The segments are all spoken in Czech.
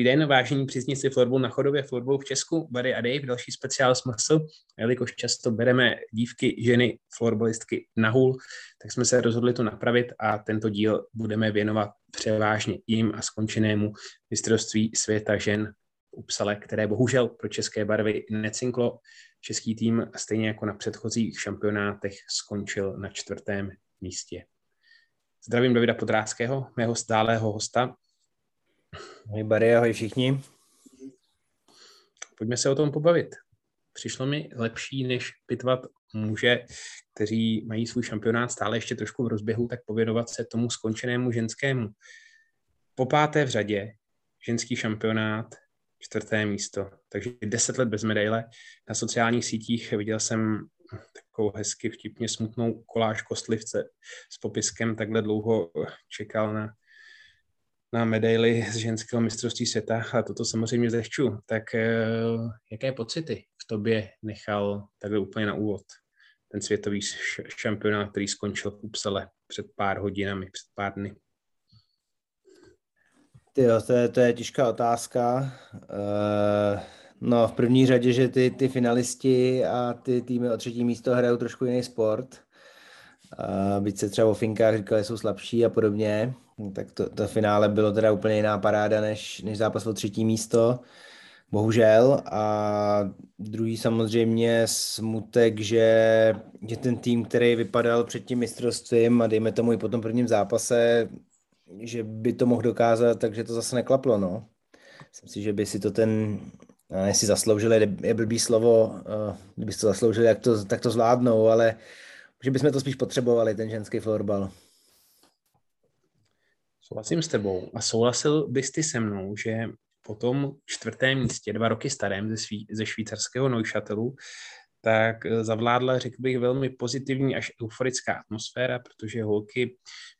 Dobrý den, vážení příznivci florbalu na chodově, florbalu v Česku, Barry a Dave, další speciál smysl. Jelikož často bereme dívky, ženy, florbalistky na hůl, tak jsme se rozhodli to napravit a tento díl budeme věnovat převážně jim a skončenému mistrovství světa žen v Upsale, které bohužel pro české barvy necinklo. Český tým stejně jako na předchozích šampionátech skončil na čtvrtém místě. Zdravím Davida Podráckého, mého stálého hosta, Ahoj Barry, ahoj všichni. Pojďme se o tom pobavit. Přišlo mi lepší, než pitvat muže, kteří mají svůj šampionát stále ještě trošku v rozběhu, tak pověnovat se tomu skončenému ženskému. Po páté v řadě ženský šampionát, čtvrté místo. Takže deset let bez medaile. Na sociálních sítích viděl jsem takovou hezky vtipně smutnou koláž kostlivce s popiskem takhle dlouho čekal na na medaily z ženského mistrovství světa a toto samozřejmě zechču. Tak eh, jaké pocity v tobě nechal takhle úplně na úvod ten světový šampionát, který skončil v Upsale před pár hodinami, před pár dny? Tyjo, to je, to je těžká otázka. Uh, no, v první řadě, že ty, ty finalisti a ty týmy o třetí místo hrajou trošku jiný sport. Uh, byť se třeba o Finkách říkali, jsou slabší a podobně, tak to, to finále bylo teda úplně jiná paráda než, než zápas o třetí místo, bohužel. A druhý samozřejmě smutek, že, že ten tým, který vypadal před tím mistrovstvím a dejme tomu i po tom prvním zápase, že by to mohl dokázat, takže to zase neklaplo, no. Myslím si, že by si to ten, jestli zasloužili, je blbý slovo, kdyby to zasloužili, jak to, tak to zvládnou, ale že bychom to spíš potřebovali, ten ženský florbal. Souhlasím s tebou a souhlasil bys ty se mnou, že po tom čtvrtém místě, dva roky starém ze, šví, ze švýcarského Neuschattelu, tak eh, zavládla, řekl bych, velmi pozitivní až euforická atmosféra, protože holky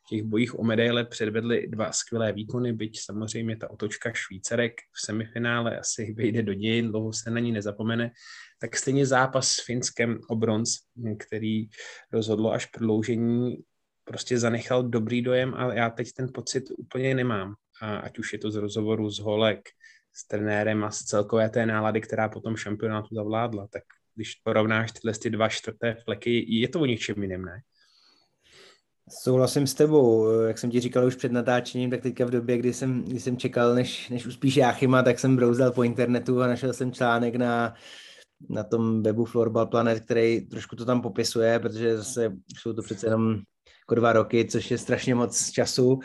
v těch bojích o medaile předvedly dva skvělé výkony, byť samozřejmě ta otočka Švýcarek v semifinále asi vyjde do dějin, dlouho se na ní nezapomene, tak stejně zápas s Finskem o bronz, který rozhodlo až prodloužení, prostě zanechal dobrý dojem, ale já teď ten pocit úplně nemám. A ať už je to z rozhovoru s Holek, s trenérem a z celkové té nálady, která potom šampionátu zavládla, tak když porovnáš tyhle ty dva čtvrté fleky, je to o něčem jiném, ne? Souhlasím s tebou. Jak jsem ti říkal už před natáčením, tak teďka v době, kdy jsem, kdy jsem čekal, než, než uspíš Jáchyma, tak jsem brouzdal po internetu a našel jsem článek na, na tom webu Florbal Planet, který trošku to tam popisuje, protože zase jsou to přece jenom jako dva roky, což je strašně moc času.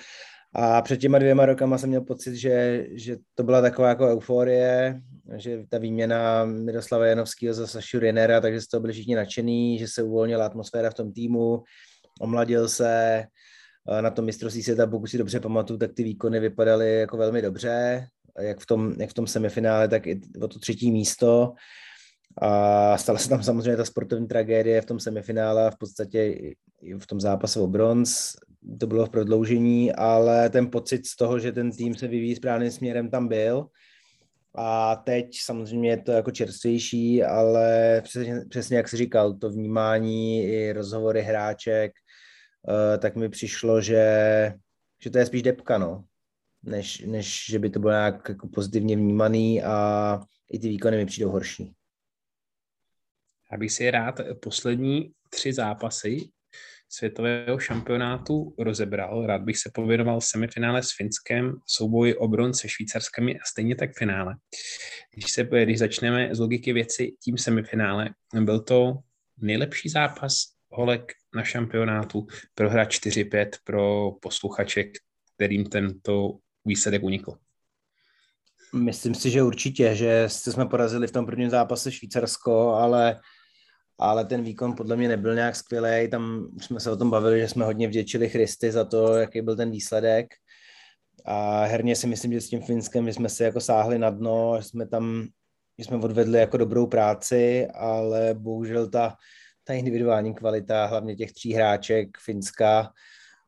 A před těma dvěma rokama jsem měl pocit, že, že to byla taková jako euforie, že ta výměna Miroslava Janovského za Sašu Rinera, takže z toho byli všichni nadšený, že se uvolnila atmosféra v tom týmu, omladil se, na tom mistrovství světa, pokud si dobře pamatuju, tak ty výkony vypadaly jako velmi dobře, jak v tom, jak v tom semifinále, tak i o to třetí místo. A stala se tam samozřejmě ta sportovní tragédie v tom semifinále, v podstatě v tom zápase o bronz, to bylo v prodloužení, ale ten pocit z toho, že ten tým se vyvíjí správným směrem, tam byl. A teď samozřejmě je to jako čerstvější, ale přesně, přesně jak jsi říkal, to vnímání i rozhovory hráček, uh, tak mi přišlo, že, že to je spíš depka, no, než, než že by to bylo nějak jako pozitivně vnímaný a i ty výkony mi přijdou horší. Já bych si rád poslední tři zápasy světového šampionátu rozebral. Rád bych se pověnoval semifinále s Finskem, souboji o se Švýcarskými a stejně tak finále. Když, se, když začneme z logiky věci tím semifinále, byl to nejlepší zápas holek na šampionátu, prohra 4-5 pro posluchače, kterým tento výsledek unikl. Myslím si, že určitě, že jsme porazili v tom prvním zápase Švýcarsko, ale ale ten výkon podle mě nebyl nějak skvělý. Tam jsme se o tom bavili, že jsme hodně vděčili Christy za to, jaký byl ten výsledek. A herně si myslím, že s tím Finskem jsme si jako sáhli na dno, jsme tam, že jsme odvedli jako dobrou práci, ale bohužel ta, ta individuální kvalita, hlavně těch tří hráček Finska,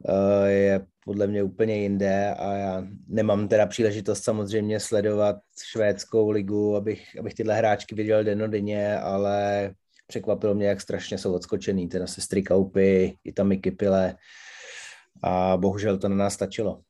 eh, je podle mě úplně jinde a já nemám teda příležitost samozřejmě sledovat švédskou ligu, abych, abych tyhle hráčky viděl denodenně, ale překvapilo mě, jak strašně jsou odskočený, teda sestry Kaupy, i tam i Kypile a bohužel to na nás stačilo.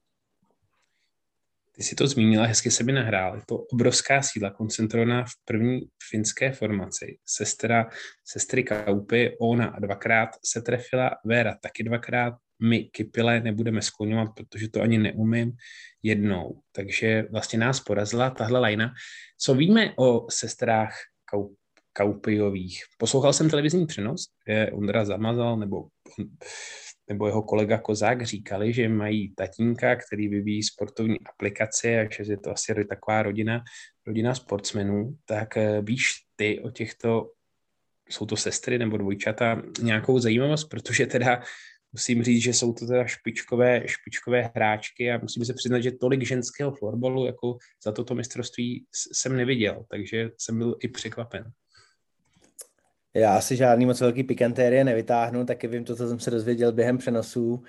Ty si to zmínila, hezky se mi nahrál. Je to obrovská síla koncentrovaná v první finské formaci. Sestra, sestry Kaupy, ona dvakrát se trefila, Vera taky dvakrát, my Kypile nebudeme skloňovat, protože to ani neumím jednou. Takže vlastně nás porazila tahle lajna. Co víme o sestrách Kaup, Kaupijových? Poslouchal jsem televizní přenos, kde Ondra Zamazal nebo nebo jeho kolega Kozák říkali, že mají tatínka, který vyvíjí sportovní aplikace a že je to asi taková rodina, rodina sportsmenů, tak eh, víš ty o těchto, jsou to sestry nebo dvojčata, nějakou zajímavost, protože teda musím říct, že jsou to teda špičkové, špičkové hráčky a musím se přiznat, že tolik ženského florbalu jako za toto mistrovství jsem neviděl, takže jsem byl i překvapen. Já asi žádný moc velký pikantérie nevytáhnu, taky vím to, co jsem se dozvěděl během přenosů,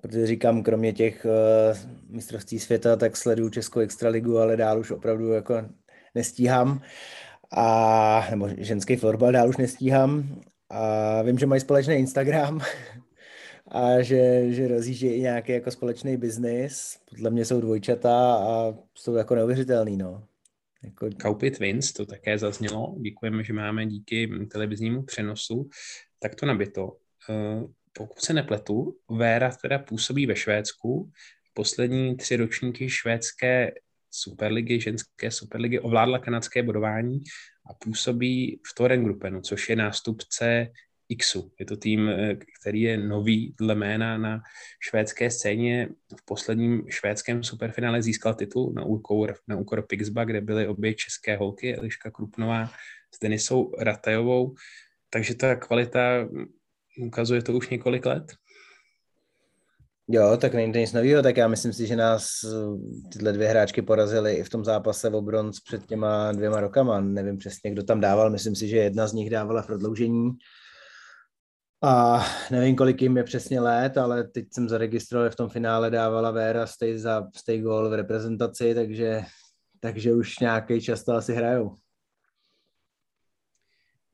protože říkám, kromě těch uh, mistrovství světa, tak sleduju Českou extraligu, ale dál už opravdu jako nestíhám. A, nebo ženský florbal dál už nestíhám. A vím, že mají společný Instagram a že, že rozjíždí i nějaký jako společný biznis. Podle mě jsou dvojčata a jsou jako neuvěřitelný, no. Jako... Kaupy Twins, to také zaznělo. Děkujeme, že máme díky televiznímu přenosu tak to nabito. Eh, pokud se nepletu, Vera teda působí ve Švédsku. Poslední tři ročníky švédské superligy, ženské superligy, ovládla kanadské bodování a působí v Torengrupenu, což je nástupce Xu. Je to tým, eh, který je nový dle jména na švédské scéně. V posledním švédském superfinále získal titul na úkor, na úkor Pixba, kde byly obě české holky, Eliška Krupnová s Denisou Ratajovou. Takže ta kvalita hm, ukazuje to už několik let. Jo, tak není to nic nového, tak já myslím si, že nás eh, tyhle dvě hráčky porazily i v tom zápase o bronz před těma dvěma rokama. Nevím přesně, kdo tam dával, myslím si, že jedna z nich dávala v prodloužení a nevím, kolik jim je přesně let, ale teď jsem zaregistroval, v tom finále dávala Vera stay za stay goal v reprezentaci, takže, takže už nějaký čas to asi hrajou.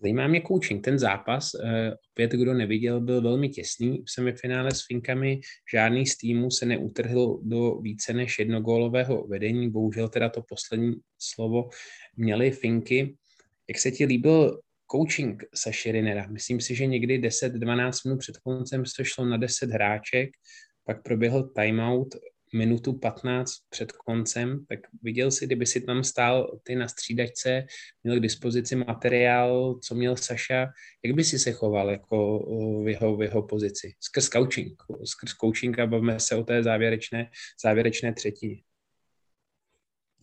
Zajímá mě coaching. Ten zápas, eh, opět kdo neviděl, byl velmi těsný. V semifinále s Finkami žádný z týmů se neutrhl do více než jednogólového vedení. Bohužel teda to poslední slovo měli Finky. Jak se ti líbil coaching se Shirinera. Myslím si, že někdy 10-12 minut před koncem se šlo na 10 hráček, pak proběhl timeout minutu 15 před koncem, tak viděl si, kdyby si tam stál ty na střídačce, měl k dispozici materiál, co měl Saša, jak by si se choval jako v jeho, v jeho pozici? Skrz coaching, skrz coaching a bavíme se o té závěrečné, závěrečné třetí.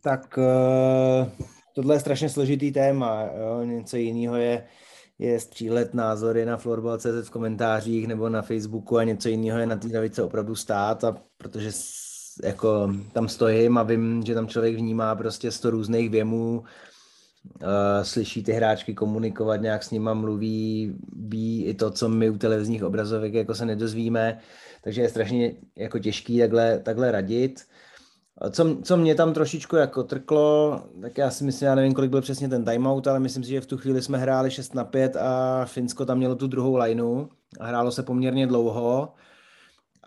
Tak uh tohle je strašně složitý téma. Jo? Něco jiného je, je střílet názory na Florbal.cz v komentářích nebo na Facebooku a něco jiného je na té lavice opravdu stát a protože jako tam stojím a vím, že tam člověk vnímá prostě sto různých věmů, uh, slyší ty hráčky komunikovat, nějak s nima mluví, ví i to, co my u televizních obrazovek jako se nedozvíme, takže je strašně jako těžký takhle, takhle radit. Co, co mě tam trošičku jako trklo, tak já si myslím, já nevím, kolik byl přesně ten timeout, ale myslím si, že v tu chvíli jsme hráli 6 na 5 a Finsko tam mělo tu druhou lineu a hrálo se poměrně dlouho.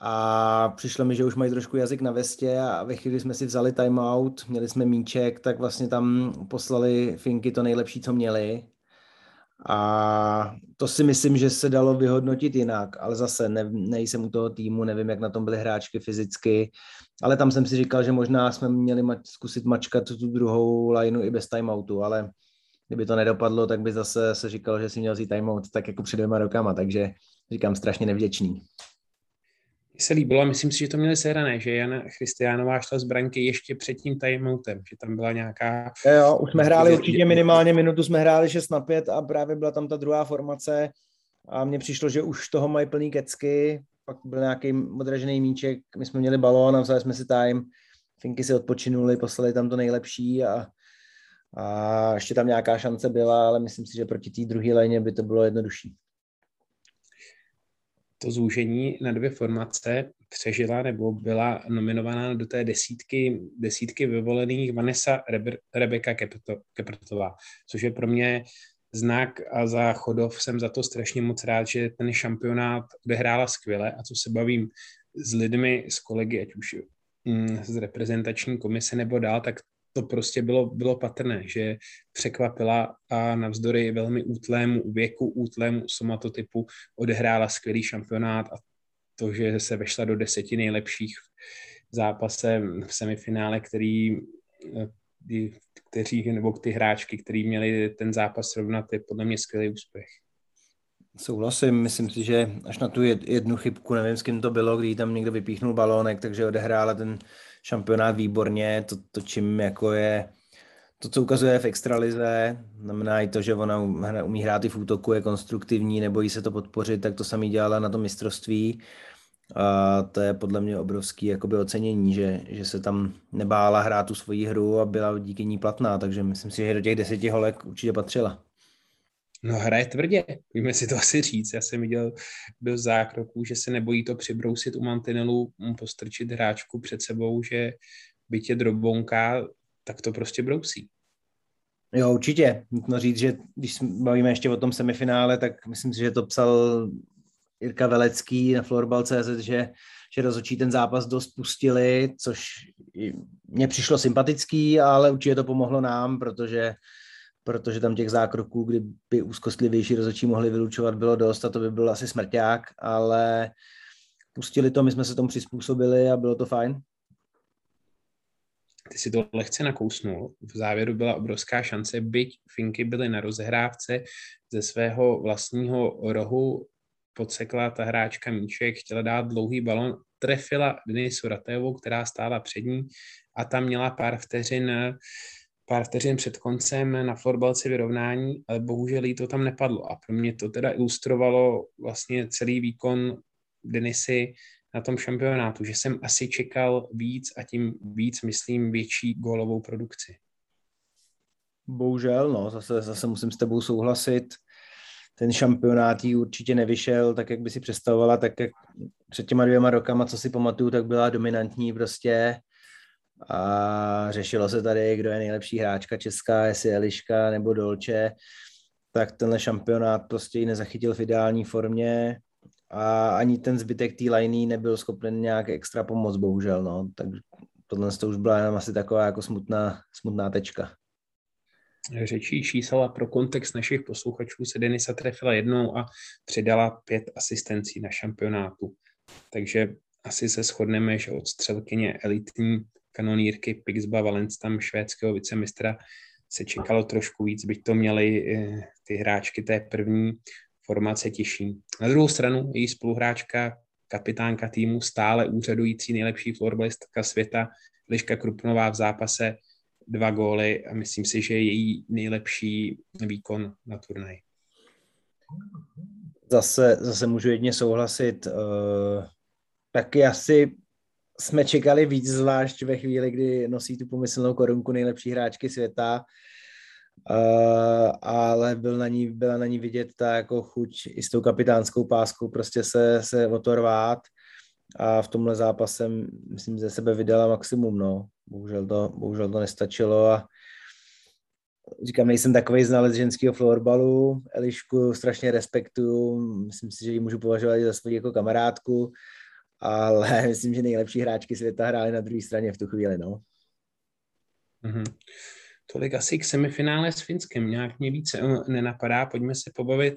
A přišlo mi, že už mají trošku jazyk na vestě a ve chvíli jsme si vzali timeout, měli jsme míček, tak vlastně tam poslali Finky to nejlepší, co měli a to si myslím, že se dalo vyhodnotit jinak, ale zase ne, nejsem u toho týmu, nevím, jak na tom byly hráčky fyzicky, ale tam jsem si říkal, že možná jsme měli mač, zkusit mačkat tu druhou lineu i bez timeoutu, ale kdyby to nedopadlo, tak by zase se říkal, že si měl vzít timeout tak jako před dvěma rokama, takže říkám strašně nevděčný. Mně se líbilo a myslím si, že to měli sehrané, že Jana Christianová šla z branky ještě před tím timeoutem, že tam byla nějaká... Jo, už jsme hráli určitě minimálně minutu, jsme hráli 6 na 5 a právě byla tam ta druhá formace a mně přišlo, že už toho mají plný kecky, pak byl nějaký odražený míček, my jsme měli balón a vzali jsme si time, Finky si odpočinuli, poslali tam to nejlepší a, a ještě tam nějaká šance byla, ale myslím si, že proti té druhé léně by to bylo jednodušší to zúžení na dvě formace přežila nebo byla nominovaná do té desítky, desítky vyvolených Vanessa Rebe, Rebeka Keprtová, což je pro mě znak a za Chodov jsem za to strašně moc rád, že ten šampionát odehrála skvěle a co se bavím s lidmi, s kolegy, ať už mm, z reprezentační komise nebo dál, tak to prostě bylo, bylo patrné, že překvapila a navzdory velmi útlému věku, útlému somatotypu odehrála skvělý šampionát a to, že se vešla do deseti nejlepších zápase v semifinále, který eh, kteří, nebo ty hráčky, kteří měli ten zápas srovnat, je podle mě skvělý úspěch. Souhlasím, myslím si, že až na tu jednu chybku, nevím, s kým to bylo, kdy tam někdo vypíchnul balónek, takže odehrála ten šampionát výborně, to, to čím jako je, to, co ukazuje v extralize, znamená i to, že ona umí hrát i v útoku, je konstruktivní, nebojí se to podpořit, tak to samý dělala na tom mistrovství. A to je podle mě obrovský jakoby ocenění, že, že se tam nebála hrát tu svoji hru a byla díky ní platná, takže myslím si, že do těch deseti holek určitě patřila. No hraje tvrdě, pojďme si to asi říct. Já jsem viděl do zákroků, že se nebojí to přibrousit u mantinelu, postrčit hráčku před sebou, že je drobonka, tak to prostě brousí. Jo, určitě. Nutno říct, že když bavíme ještě o tom semifinále, tak myslím si, že to psal Jirka Velecký na Florbal.cz, že, že rozhodčí ten zápas dost pustili, což mně přišlo sympatický, ale určitě to pomohlo nám, protože protože tam těch zákroků, kdyby úzkostlivější rozhodčí mohli vylučovat, bylo dost a to by byl asi smrťák, ale pustili to, my jsme se tomu přizpůsobili a bylo to fajn. Ty si to lehce nakousnul. V závěru byla obrovská šance, byť Finky byly na rozehrávce ze svého vlastního rohu podsekla ta hráčka míček, chtěla dát dlouhý balon, trefila Denisu Ratevou, která stála před ní a tam měla pár vteřin pár vteřin před koncem na florbalci vyrovnání, ale bohužel jí to tam nepadlo. A pro mě to teda ilustrovalo vlastně celý výkon Denisy na tom šampionátu, že jsem asi čekal víc a tím víc, myslím, větší gólovou produkci. Bohužel, no, zase, zase musím s tebou souhlasit. Ten šampionát jí určitě nevyšel tak, jak by si představovala, tak jak před těma dvěma rokama, co si pamatuju, tak byla dominantní prostě a řešilo se tady, kdo je nejlepší hráčka česká, jestli Eliška nebo Dolče, tak tenhle šampionát prostě ji nezachytil v ideální formě a ani ten zbytek té liney nebyl schopen nějak extra pomoct, bohužel, no. Tak tohle to už byla jenom asi taková jako smutná, smutná tečka. Řečí čísla pro kontext našich posluchačů se Denisa trefila jednou a přidala pět asistencí na šampionátu. Takže asi se shodneme, že od střelkyně elitní kanonírky Pixba Valence, tam švédského vicemistra, se čekalo trošku víc, byť to měli eh, ty hráčky té první formace těžší. Na druhou stranu její spoluhráčka, kapitánka týmu, stále úřadující nejlepší florbalistka světa, Liška Krupnová v zápase, dva góly a myslím si, že je její nejlepší výkon na turnaj. Zase, zase můžu jedně souhlasit. Uh, taky asi jsme čekali víc, zvlášť ve chvíli, kdy nosí tu pomyslnou korunku nejlepší hráčky světa, uh, ale byl na ní, byla na ní vidět ta jako chuť i s tou kapitánskou páskou prostě se, se o to rvát a v tomhle zápase myslím ze sebe vydala maximum, no. Bohužel to, bohužel to nestačilo a říkám, nejsem takový znalec ženského florbalu, Elišku strašně respektuju, myslím si, že ji můžu považovat za svou jako kamarádku, ale myslím, že nejlepší hráčky světa hrály na druhé straně v tu chvíli, no. Mm-hmm. Tolik asi k semifinále s Finskem. Nějak mě více eh, nenapadá. Pojďme se pobavit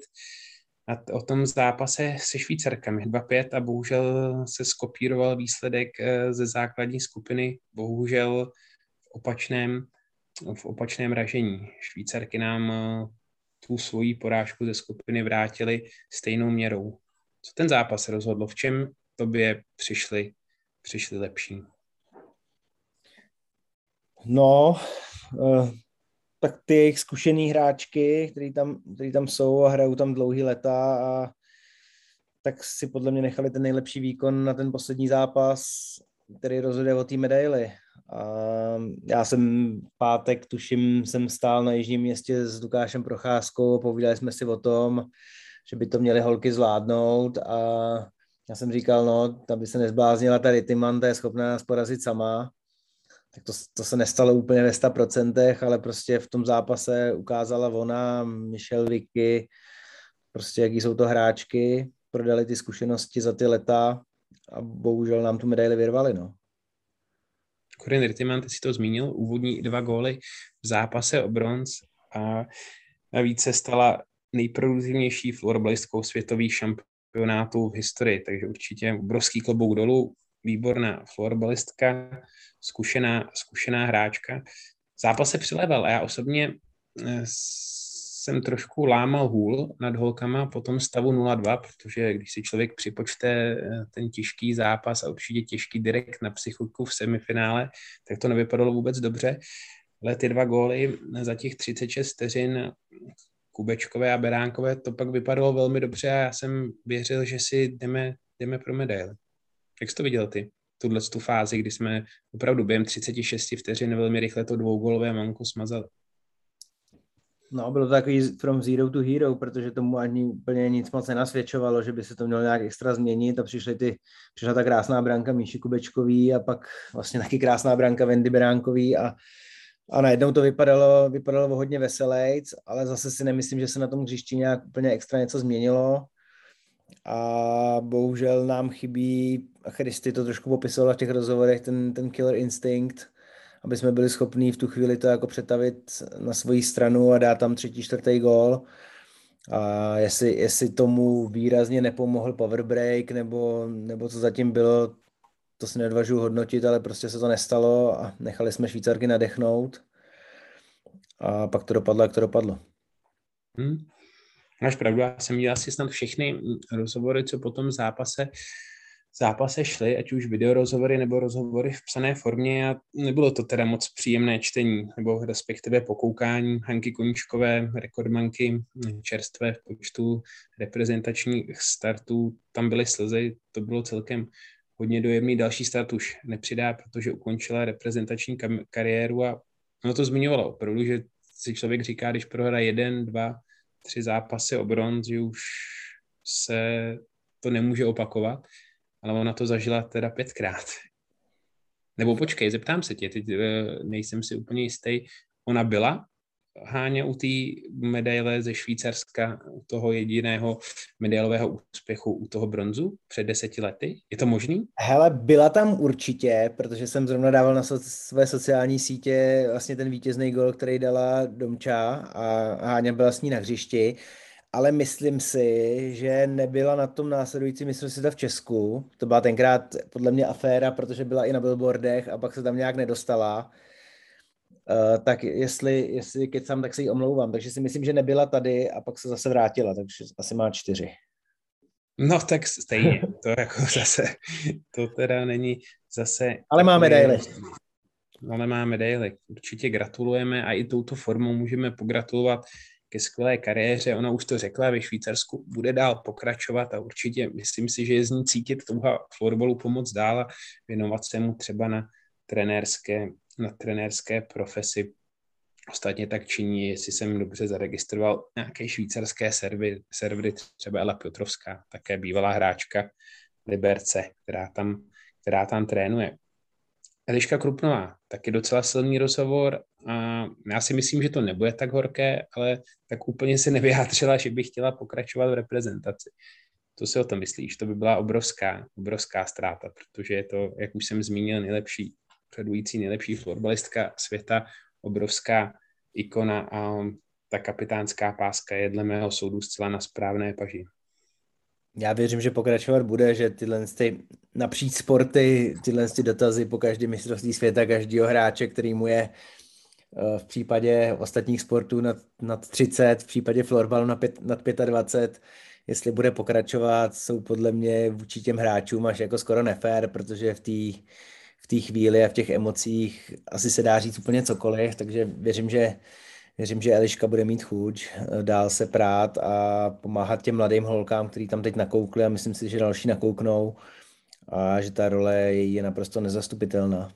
o tom zápase se Švýcarkami 2-5 a bohužel se skopíroval výsledek eh, ze základní skupiny. Bohužel v opačném, v opačném ražení. Švýcarky nám eh, tu svoji porážku ze skupiny vrátili stejnou měrou. Co ten zápas rozhodlo? V čem tobě přišli, přišli lepší? No, uh, tak ty jejich zkušený hráčky, který tam, který tam jsou a hrajou tam dlouhý leta a tak si podle mě nechali ten nejlepší výkon na ten poslední zápas, který rozhoduje o té medaily. A já jsem pátek, tuším, jsem stál na Jižním městě s Lukášem Procházkou, povídali jsme si o tom, že by to měly holky zvládnout a já jsem říkal, no, aby se nezbláznila ta Rytiman, ta je schopná nás porazit sama. Tak to, to se nestalo úplně ve 100%, ale prostě v tom zápase ukázala ona, Michelle Vicky, prostě jaký jsou to hráčky, prodali ty zkušenosti za ty leta a bohužel nám tu medaili vyrvali, no. Corinne Rittiman, si to zmínil, úvodní dva góly v zápase o bronz a navíc se stala nejproduktivnější florbalistkou světových šampionátů v historii, takže určitě obrovský klobouk dolů, výborná florbalistka, zkušená, zkušená hráčka. Zápas se přilevel a já osobně eh, jsem trošku lámal hůl nad holkama po tom stavu 0-2, protože když si člověk připočte eh, ten těžký zápas a určitě těžký direkt na psychiku v semifinále, tak to nevypadalo vůbec dobře. Ale ty dva góly za těch 36 vteřin Kubečkové a Beránkové, to pak vypadalo velmi dobře a já jsem věřil, že si jdeme, jdeme pro medaily. Jak jsi to viděl ty? Tuhle tu fázi, kdy jsme opravdu během 36 vteřin velmi rychle to dvougolové manko smazali. No, bylo to takový from zero to hero, protože tomu ani úplně nic moc nenasvědčovalo, že by se to mělo nějak extra změnit a přišly ty, přišla ta krásná branka Míši Kubečkový a pak vlastně taky krásná branka Vendy Beránkový a, a najednou to vypadalo, vypadalo hodně veselejc, ale zase si nemyslím, že se na tom hřišti nějak úplně extra něco změnilo a bohužel nám chybí, a Christy to trošku popisovala v těch rozhovorech, ten, ten killer instinct, aby jsme byli schopní v tu chvíli to jako přetavit na svoji stranu a dát tam třetí, čtvrtý gól. A jestli, jestli tomu výrazně nepomohl power break nebo, nebo co zatím bylo, to si nedvažuji hodnotit, ale prostě se to nestalo a nechali jsme Švýcarky nadechnout. A pak to dopadlo, jak to dopadlo. Hmm. Máš pravdu, já jsem dělal si snad všechny rozhovory, co po tom zápase zápase šly, ať už videorozhovory nebo rozhovory v psané formě a nebylo to teda moc příjemné čtení, nebo respektive pokoukání Hanky Koničkové, rekordmanky čerstvé v počtu reprezentačních startů, tam byly slzy, to bylo celkem hodně dojemný. Další start už nepřidá, protože ukončila reprezentační kariéru a ono to zmiňovalo opravdu, že si člověk říká, když prohraje jeden, dva, tři zápasy o bronz, že už se to nemůže opakovat ale ona to zažila teda pětkrát. Nebo počkej, zeptám se tě, teď eh, nejsem si úplně jistý. Ona byla Háně u té medaile ze Švýcarska, u toho jediného medailového úspěchu, u toho bronzu před deseti lety? Je to možný? Hele, byla tam určitě, protože jsem zrovna dával na so- své sociální sítě vlastně ten vítězný gol, který dala Domča a Háňa byla s ní na hřišti ale myslím si, že nebyla na tom následující mistrovství v Česku. To byla tenkrát podle mě aféra, protože byla i na billboardech a pak se tam nějak nedostala. Uh, tak jestli, jestli kecám, tak se jí omlouvám. Takže si myslím, že nebyla tady a pak se zase vrátila, takže asi má čtyři. No tak stejně, to jako zase, to teda není zase... Ale má medaily. Ale má medaily. Určitě gratulujeme a i touto formou můžeme pogratulovat ke skvělé kariéře. Ona už to řekla ve Švýcarsku, bude dál pokračovat a určitě myslím si, že je z ní cítit touha florbalu pomoc dál a věnovat se mu třeba na trenérské, na trenérské profesi. Ostatně tak činí, jestli jsem dobře zaregistroval nějaké švýcarské servery, servery třeba Ela Piotrovská, také bývalá hráčka Liberce, která tam, která tam trénuje. Eliška Krupnová, taky docela silný rozhovor. A já si myslím, že to nebude tak horké, ale tak úplně si nevyjádřila, že by chtěla pokračovat v reprezentaci. To si o to myslíš? To by byla obrovská, obrovská ztráta, protože je to, jak už jsem zmínil, nejlepší, předující nejlepší florbalistka světa, obrovská ikona a ta kapitánská páska je dle mého soudu zcela na správné paži. Já věřím, že pokračovat bude, že tyhle ty napříč sporty, tyhle ty dotazy po každé mistrovství světa, každého hráče, který mu je eh, v případě ostatních sportů nad, nad 30, v případě florbalu nad, pět, nad 25, jestli bude pokračovat, jsou podle mě vůči těm hráčům až jako skoro nefér, protože v té v té chvíli a v těch emocích asi se dá říct úplně cokoliv, takže věřím, že Věřím, že Eliška bude mít chuť eh, dál se prát a pomáhat těm mladým holkám, který tam teď nakoukli a myslím si, že další nakouknou a že ta role je naprosto nezastupitelná.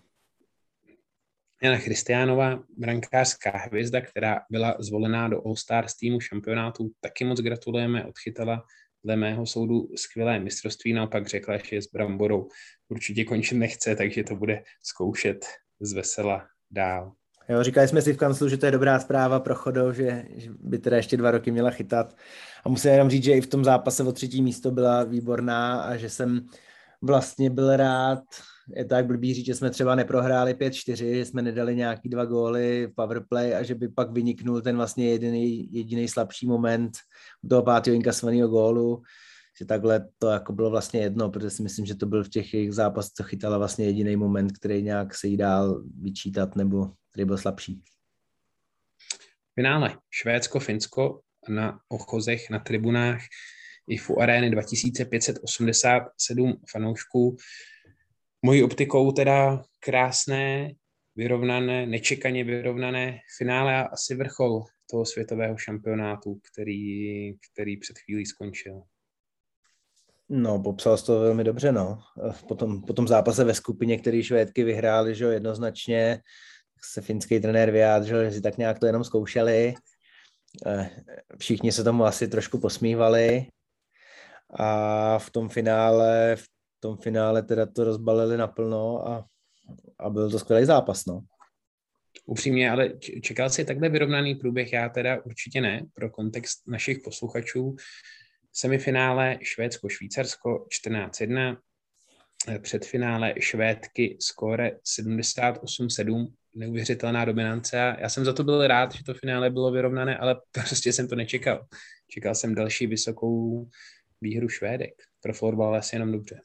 Jana Christianová, brankářská hvězda, která byla zvolená do All-Stars týmu šampionátu, taky moc gratulujeme, odchytala dle mého soudu skvělé mistrovství, naopak řekla, že s Bramborou určitě končit nechce, takže to bude zkoušet z vesela dál. Jo, říkali jsme si v kanclu, že to je dobrá zpráva pro Chodo, že, že by teda ještě dva roky měla chytat. A musím jenom říct, že i v tom zápase o třetí místo byla výborná a že jsem vlastně byl rád, je tak blbý říct, že jsme třeba neprohráli 5-4, že jsme nedali nějaký dva góly v powerplay a že by pak vyniknul ten vlastně jediný, jediný slabší moment toho pátého inkasovaného gólu, že takhle to jako bylo vlastně jedno, protože si myslím, že to byl v těch jejich zápasech, co chytala vlastně jediný moment, který nějak se jí dál vyčítat nebo který byl slabší. Finále Švédsko-Finsko na ochozech, na tribunách IFU Areny 2587 fanoušků. Mojí optikou teda krásné, vyrovnané, nečekaně vyrovnané finále a asi vrchol toho světového šampionátu, který, který před chvílí skončil. No, popsal jsi to velmi dobře, no. Po tom, po tom zápase ve skupině, který Švédky vyhráli, že jednoznačně, se finský trenér vyjádřil, že si tak nějak to jenom zkoušeli. Eh, všichni se tomu asi trošku posmívali a v tom finále, v tom finále teda to rozbalili naplno a, a byl to skvělý zápas, no. Upřímně, ale čekal jsi takhle vyrovnaný průběh? Já teda určitě ne, pro kontext našich posluchačů. Semifinále Švédsko-Švýcarsko 14-1, předfinále Švédky skóre 78-7, neuvěřitelná dominance já jsem za to byl rád, že to finále bylo vyrovnané, ale prostě jsem to nečekal. Čekal jsem další vysokou výhru Švédek. Pro florbal asi jenom dobře.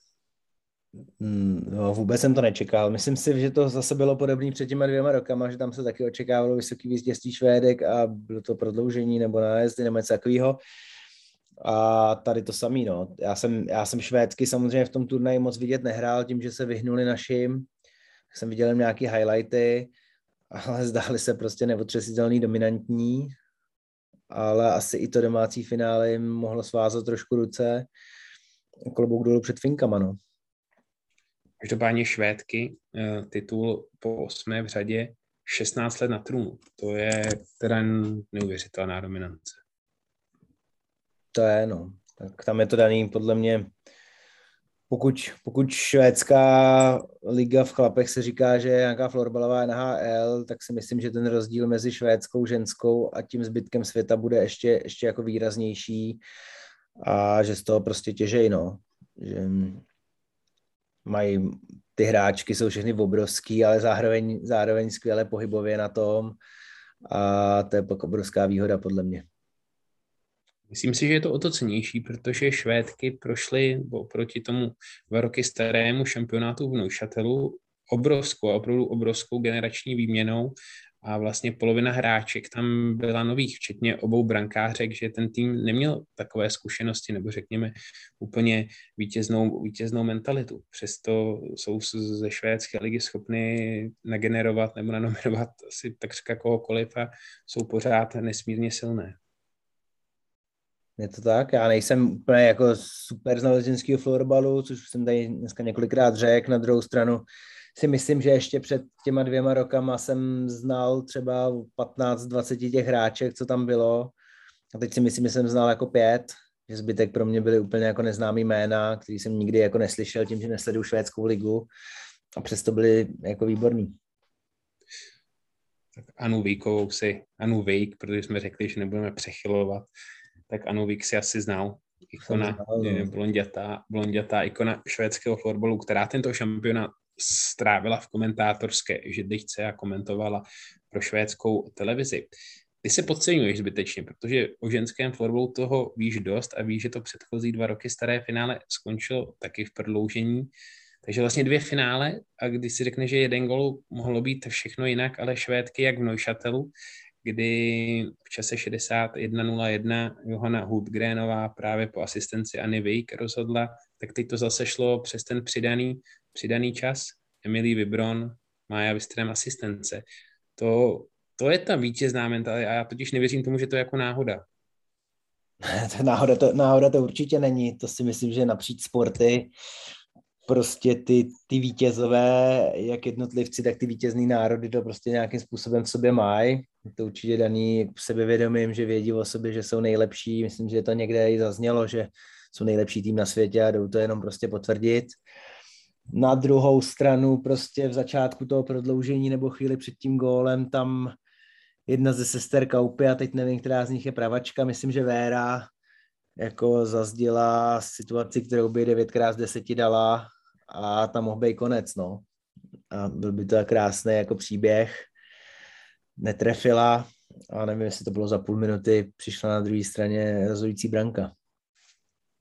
Hmm, no, vůbec jsem to nečekal. Myslím si, že to zase bylo podobné před těma dvěma rokama, že tam se taky očekávalo vysoký vítězství Švédek a bylo to prodloužení nebo nájezdy nebo něco takového. A tady to samý, no. Já jsem, já jsem švédsky samozřejmě v tom turnaji moc vidět nehrál, tím, že se vyhnuli našim. Jsem viděl nějaký highlighty, ale zdáli se prostě neotřesitelný, dominantní ale asi i to domácí finále jim mohlo svázat trošku ruce. Klobouk dolů před Finkama, no. Každopádně Švédky, eh, titul po osmé v řadě, 16 let na trůnu. To je teda neuvěřitelná dominance. To je, no. Tak tam je to daný podle mě pokud, pokud švédská liga v chlapech se říká, že je nějaká florbalová NHL, tak si myslím, že ten rozdíl mezi švédskou, ženskou a tím zbytkem světa bude ještě, ještě jako výraznější a že z toho prostě těžej, no. Že mají, ty hráčky jsou všechny obrovský, ale zároveň, zároveň skvěle pohybově na tom a to je pak obrovská výhoda podle mě. Myslím si, že je to o to cenější, protože Švédky prošly oproti tomu dva roky starému šampionátu v Neuchatelu obrovskou, opravdu obrovskou generační výměnou a vlastně polovina hráček tam byla nových, včetně obou brankářek, že ten tým neměl takové zkušenosti, nebo řekněme úplně vítěznou, vítěznou mentalitu. Přesto jsou ze švédské ligy schopny nagenerovat nebo nanominovat asi takřka kohokoliv a jsou pořád nesmírně silné. Je to tak, já nejsem úplně jako super znalezenského florbalu, což jsem tady dneska několikrát řekl. Na druhou stranu si myslím, že ještě před těma dvěma rokama jsem znal třeba 15-20 těch hráček, co tam bylo. A teď si myslím, že jsem znal jako pět, že zbytek pro mě byly úplně jako neznámý jména, který jsem nikdy jako neslyšel tím, že nesleduju švédskou ligu a přesto byli jako výborní. Tak Anu Víkovou si, Anu Vík, protože jsme řekli, že nebudeme přechylovat, tak Anu Vík si asi znal. Ikona, znal, no. blondětá, blondětá ikona švédského florbalu, která tento šampionát strávila v komentátorské židličce a komentovala pro švédskou televizi. Ty se podceňuješ zbytečně, protože o ženském florbalu toho víš dost a víš, že to předchozí dva roky staré finále skončilo taky v prodloužení. Takže vlastně dvě finále a když si řekne, že jeden gol mohlo být všechno jinak, ale Švédky jak v Neushatelu, kdy v čase 61.01 Johana Hudgrenová právě po asistenci Anny Vejk rozhodla, tak teď to zase šlo přes ten přidaný, přidaný čas. Emily Vibron, Maja Vystrem asistence. To, to je ta vítězná mentalita a já totiž nevěřím tomu, že to je jako náhoda. to náhoda, to, náhoda to určitě není. To si myslím, že napříč sporty prostě ty, ty vítězové, jak jednotlivci, tak ty vítězný národy to prostě nějakým způsobem v sobě mají. To určitě daný sebevědomím, že vědí o sobě, že jsou nejlepší. Myslím, že to někde i zaznělo, že jsou nejlepší tým na světě a jdou to jenom prostě potvrdit. Na druhou stranu prostě v začátku toho prodloužení nebo chvíli před tím gólem tam jedna ze sester Kaupy a teď nevím, která z nich je pravačka, myslím, že Véra jako zazděla situaci, kterou by devětkrát z deseti dala a tam mohl být konec, no. A byl by to krásný jako příběh. Netrefila a nevím, jestli to bylo za půl minuty, přišla na druhé straně rozhodující branka.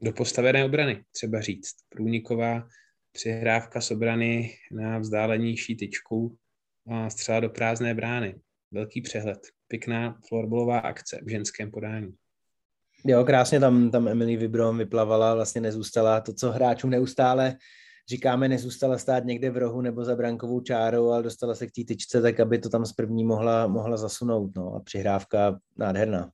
Do postavené obrany, třeba říct. Průniková přihrávka z obrany na vzdálenější tyčku a střela do prázdné brány. Velký přehled. Pěkná florbalová akce v ženském podání. Jo, krásně tam, tam Emily Vibrom vyplavala, vlastně nezůstala to, co hráčům neustále říkáme, nezůstala stát někde v rohu nebo za brankovou čárou, ale dostala se k té tyčce, tak aby to tam z první mohla, mohla zasunout. No. A přihrávka nádherná.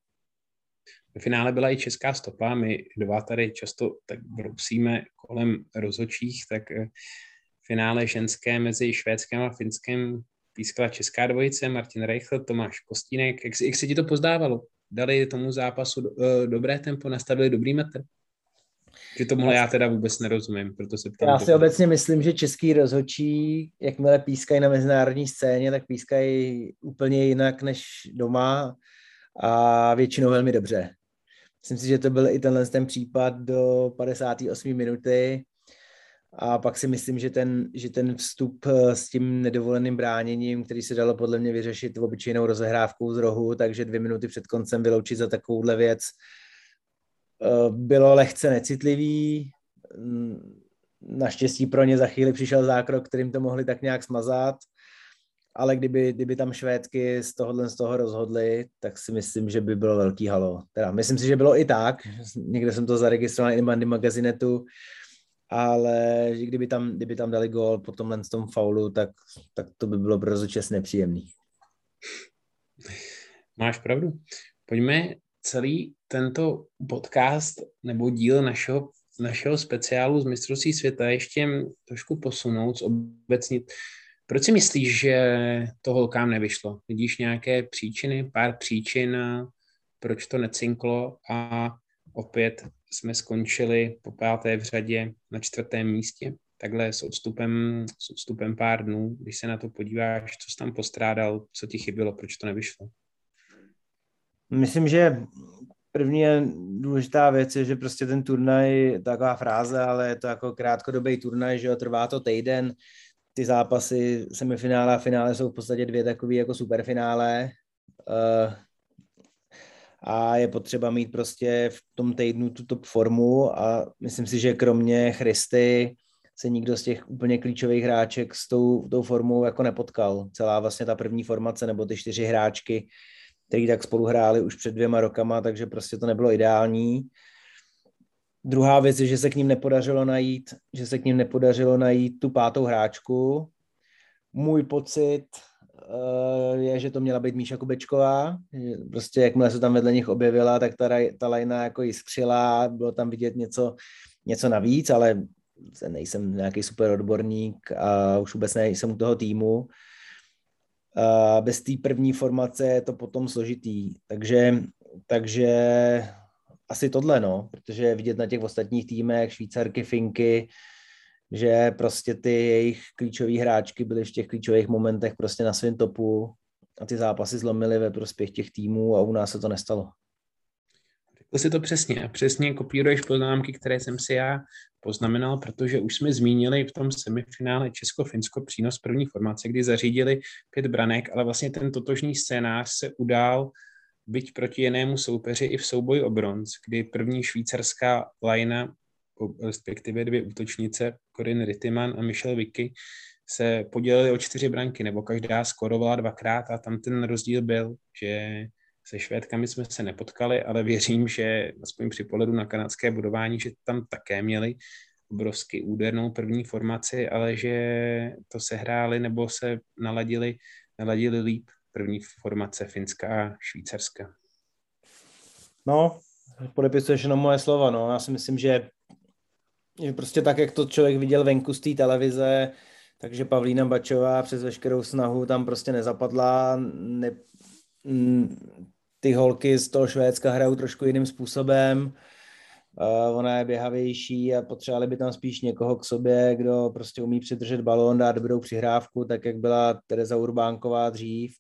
Ve finále byla i česká stopa, my dva tady často tak brousíme kolem rozočích, tak v finále ženské mezi švédském a finském pískala česká dvojice, Martin Reichl, Tomáš Kostínek. Jak, jak se ti to pozdávalo? Dali tomu zápasu do, uh, dobré tempo, nastavili dobrý metr? Že tomu já teda vůbec nerozumím, proto se ptám. Já si obecně myslím, že český rozhodčí, jakmile pískají na mezinárodní scéně, tak pískají úplně jinak než doma a většinou velmi dobře. Myslím si, že to byl i tenhle ten případ do 58. minuty a pak si myslím, že ten, že ten vstup eh, s tím nedovoleným bráněním, který se dalo podle mě vyřešit v obyčejnou rozehrávkou z rohu, takže dvě minuty před koncem vyloučit za takovouhle věc, bylo lehce necitlivý. Mm, naštěstí pro ně za chvíli přišel zákrok, kterým to mohli tak nějak smazat ale kdyby, kdyby tam Švédky z tohohle z toho rozhodly, tak si myslím, že by bylo velký halo. Teda myslím si, že bylo i tak, někde jsem to zaregistroval i Bandy Magazinetu, ale kdyby tam, kdyby tam dali gól po tomhle tom faulu, tak, tak to by bylo pro čas nepříjemný. Máš pravdu. Pojďme celý tento podcast nebo díl našeho, našeho speciálu z mistrovství světa ještě trošku posunout, obecnit proč si myslíš, že to holkám nevyšlo? Vidíš nějaké příčiny, pár příčin, proč to necinklo a opět jsme skončili po páté v řadě na čtvrtém místě. Takhle s odstupem, s odstupem pár dnů, když se na to podíváš, co jsi tam postrádal, co ti chybělo, proč to nevyšlo? Myslím, že první důležitá věc je, že prostě ten turnaj, taková fráze, ale je to jako krátkodobý turnaj, že jo, trvá to týden, ty zápasy semifinále a finále jsou v podstatě dvě takové jako superfinále uh, a je potřeba mít prostě v tom týdnu tu top formu a myslím si, že kromě Christy se nikdo z těch úplně klíčových hráček s tou, tou formou jako nepotkal. Celá vlastně ta první formace nebo ty čtyři hráčky, který tak spolu hráli už před dvěma rokama, takže prostě to nebylo ideální. Druhá věc je, že se k ním nepodařilo najít, že se k ním nepodařilo najít tu pátou hráčku. Můj pocit uh, je, že to měla být Míša Kubečková. Prostě jakmile se tam vedle nich objevila, tak ta, ta lajna jako jiskřila, bylo tam vidět něco, něco navíc, ale nejsem nějaký super odborník a už vůbec nejsem u toho týmu. Bez té první formace je to potom složitý. Takže, takže asi tohle, no, protože vidět na těch ostatních týmech, Švýcarky, Finky, že prostě ty jejich klíčové hráčky byly v těch klíčových momentech prostě na svém topu a ty zápasy zlomily ve prospěch těch týmů a u nás se to nestalo. Řekl si to přesně přesně kopíruješ poznámky, které jsem si já poznamenal, protože už jsme zmínili v tom semifinále Česko-Finsko přínos první formace, kdy zařídili pět branek, ale vlastně ten totožný scénář se udál byť proti jinému soupeři i v souboji o bronz, kdy první švýcarská lajna, respektive dvě útočnice, Corinne Rittiman a Michelle Vicky, se podělili o čtyři branky, nebo každá skorovala dvakrát a tam ten rozdíl byl, že se Švédkami jsme se nepotkali, ale věřím, že aspoň při pohledu na kanadské budování, že tam také měli obrovsky údernou první formaci, ale že to sehráli nebo se naladili, naladili líp první formace Finska a Švýcarska. No, podepisuješ jenom moje slova, no. Já si myslím, že, prostě tak, jak to člověk viděl venku z té televize, takže Pavlína Bačová přes veškerou snahu tam prostě nezapadla. Ne, ty holky z toho Švédska hrajou trošku jiným způsobem. Uh, ona je běhavější a potřebovali by tam spíš někoho k sobě, kdo prostě umí přidržet balón, dát dobrou přihrávku, tak jak byla Tereza Urbánková dřív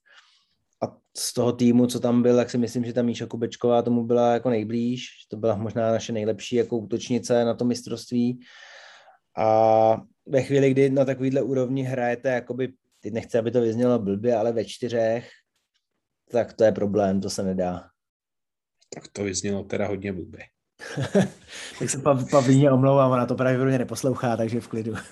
a z toho týmu, co tam byl, tak si myslím, že ta Míša Kubečková tomu byla jako nejblíž, to byla možná naše nejlepší jako útočnice na to mistrovství. A ve chvíli, kdy na takovýhle úrovni hrajete, jakoby, teď nechci, aby to vyznělo blbě, ale ve čtyřech, tak to je problém, to se nedá. Tak to vyznělo teda hodně blbě. tak se Pavlíně omlouvám, ona to pravděpodobně neposlouchá, takže v klidu.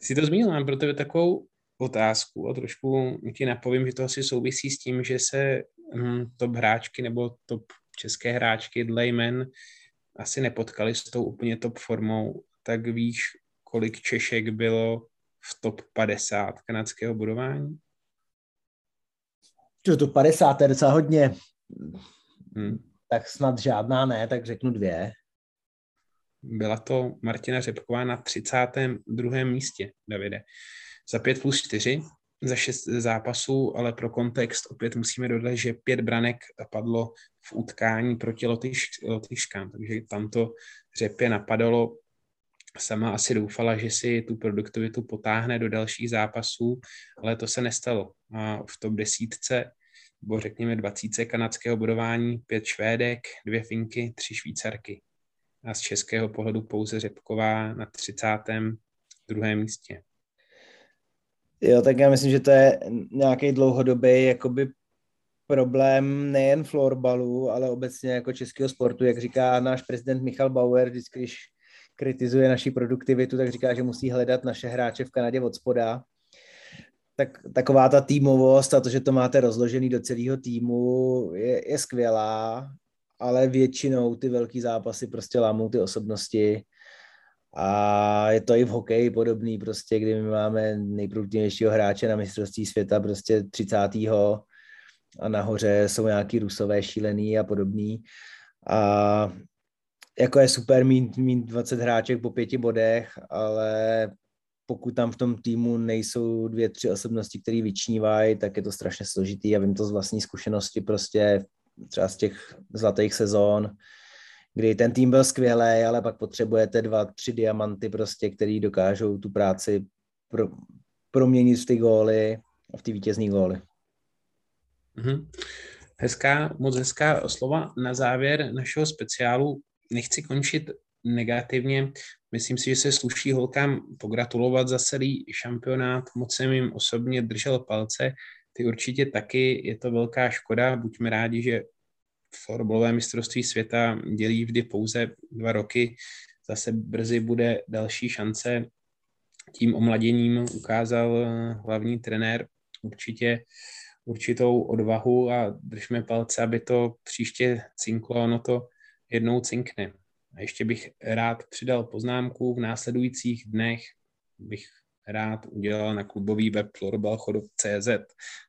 Jsi to zmínil, mám pro tebe takovou otázku a trošku ti napovím, že to asi souvisí s tím, že se hm, top hráčky nebo top české hráčky dle jmen asi nepotkali s tou úplně top formou, tak víš, kolik Češek bylo v top 50 kanadského budování? To 50 je docela hodně. Hmm. Tak snad žádná ne, tak řeknu dvě. Byla to Martina Řepková na 32. místě, Davide. Za 5 plus 4, za 6 zápasů, ale pro kontext opět musíme dodat, že pět branek padlo v utkání proti Lotyš, Lotyškám, takže tam to Řepě napadalo. Sama asi doufala, že si tu produktivitu potáhne do dalších zápasů, ale to se nestalo. A v top desítce nebo řekněme 20 kanadského budování, pět Švédek, dvě Finky, tři Švýcarky. A z českého pohledu pouze Řepková na 32. místě. Jo, tak já myslím, že to je nějaký dlouhodobý jakoby problém nejen florbalu, ale obecně jako českého sportu, jak říká náš prezident Michal Bauer, vždycky, když kritizuje naši produktivitu, tak říká, že musí hledat naše hráče v Kanadě od spoda tak taková ta týmovost a to, že to máte rozložený do celého týmu, je, je skvělá, ale většinou ty velký zápasy prostě lámou ty osobnosti a je to i v hokeji podobný, prostě, kdy my máme nejproduktivnějšího hráče na mistrovství světa, prostě 30. a nahoře jsou nějaký rusové šílený a podobný. A jako je super mít, mít 20 hráček po pěti bodech, ale pokud tam v tom týmu nejsou dvě, tři osobnosti, které vyčnívají, tak je to strašně složitý a vím to z vlastní zkušenosti prostě třeba z těch zlatých sezón, kdy ten tým byl skvělý, ale pak potřebujete dva, tři diamanty prostě, který dokážou tu práci pro, proměnit v ty góly a v ty vítězní góly. Mm-hmm. Hezká, moc hezká slova na závěr našeho speciálu. Nechci končit negativně. Myslím si, že se sluší holkám pogratulovat za celý šampionát. Moc jsem jim osobně držel palce. Ty určitě taky. Je to velká škoda. Buďme rádi, že florbalové mistrovství světa dělí vždy pouze dva roky. Zase brzy bude další šance. Tím omladěním ukázal hlavní trenér určitě určitou odvahu a držme palce, aby to příště cinklo, ono to jednou cinkne. A ještě bych rád přidal poznámku, v následujících dnech bych rád udělal na klubový web florbalchodov.cz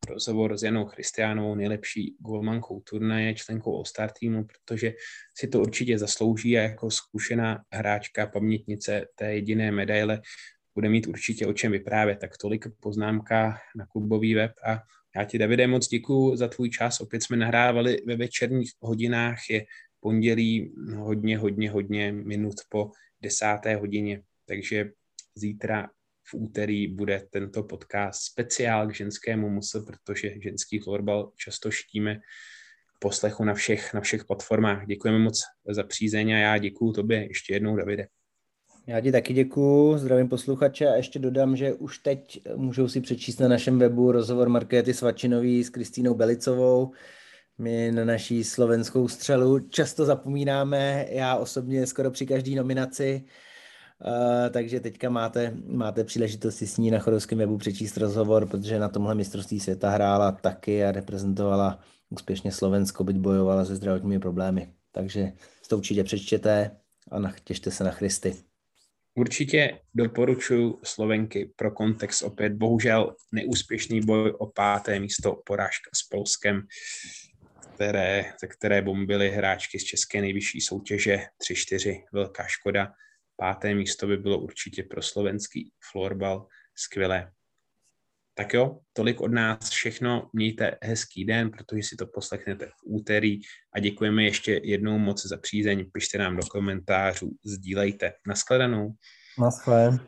rozhovor s Janou Christianovou, nejlepší golmankou turnaje, členkou All-Star týmu, protože si to určitě zaslouží a jako zkušená hráčka, pamětnice té jediné medaile bude mít určitě o čem vyprávět. Tak tolik poznámka na klubový web a já ti, Davide, moc děkuji za tvůj čas. Opět jsme nahrávali ve večerních hodinách, je pondělí hodně, hodně, hodně minut po desáté hodině, takže zítra v úterý bude tento podcast speciál k ženskému musl, protože ženský florbal často štíme poslechu na všech, na všech platformách. Děkujeme moc za přízeň a já děkuju tobě ještě jednou, Davide. Já ti taky děkuju, zdravím posluchače a ještě dodám, že už teď můžou si přečíst na našem webu rozhovor Markéty Svačinový s Kristýnou Belicovou, my na naší slovenskou střelu často zapomínáme, já osobně skoro při každé nominaci, Uh, takže teďka máte, máte příležitost si s ní na chodovském webu přečíst rozhovor, protože na tomhle mistrovství světa hrála taky a reprezentovala úspěšně Slovensko, byť bojovala se zdravotními problémy. Takže to určitě přečtěte a těšte se na Christy. Určitě doporučuji Slovenky pro kontext opět. Bohužel neúspěšný boj o páté místo, porážka s Polskem které, ze které bombily hráčky z české nejvyšší soutěže 3-4. Velká škoda. Páté místo by bylo určitě pro slovenský florbal skvělé. Tak jo, tolik od nás všechno. Mějte hezký den, protože si to poslechnete v úterý a děkujeme ještě jednou moc za přízeň. Pište nám do komentářů, sdílejte. Naschledanou. Naschle.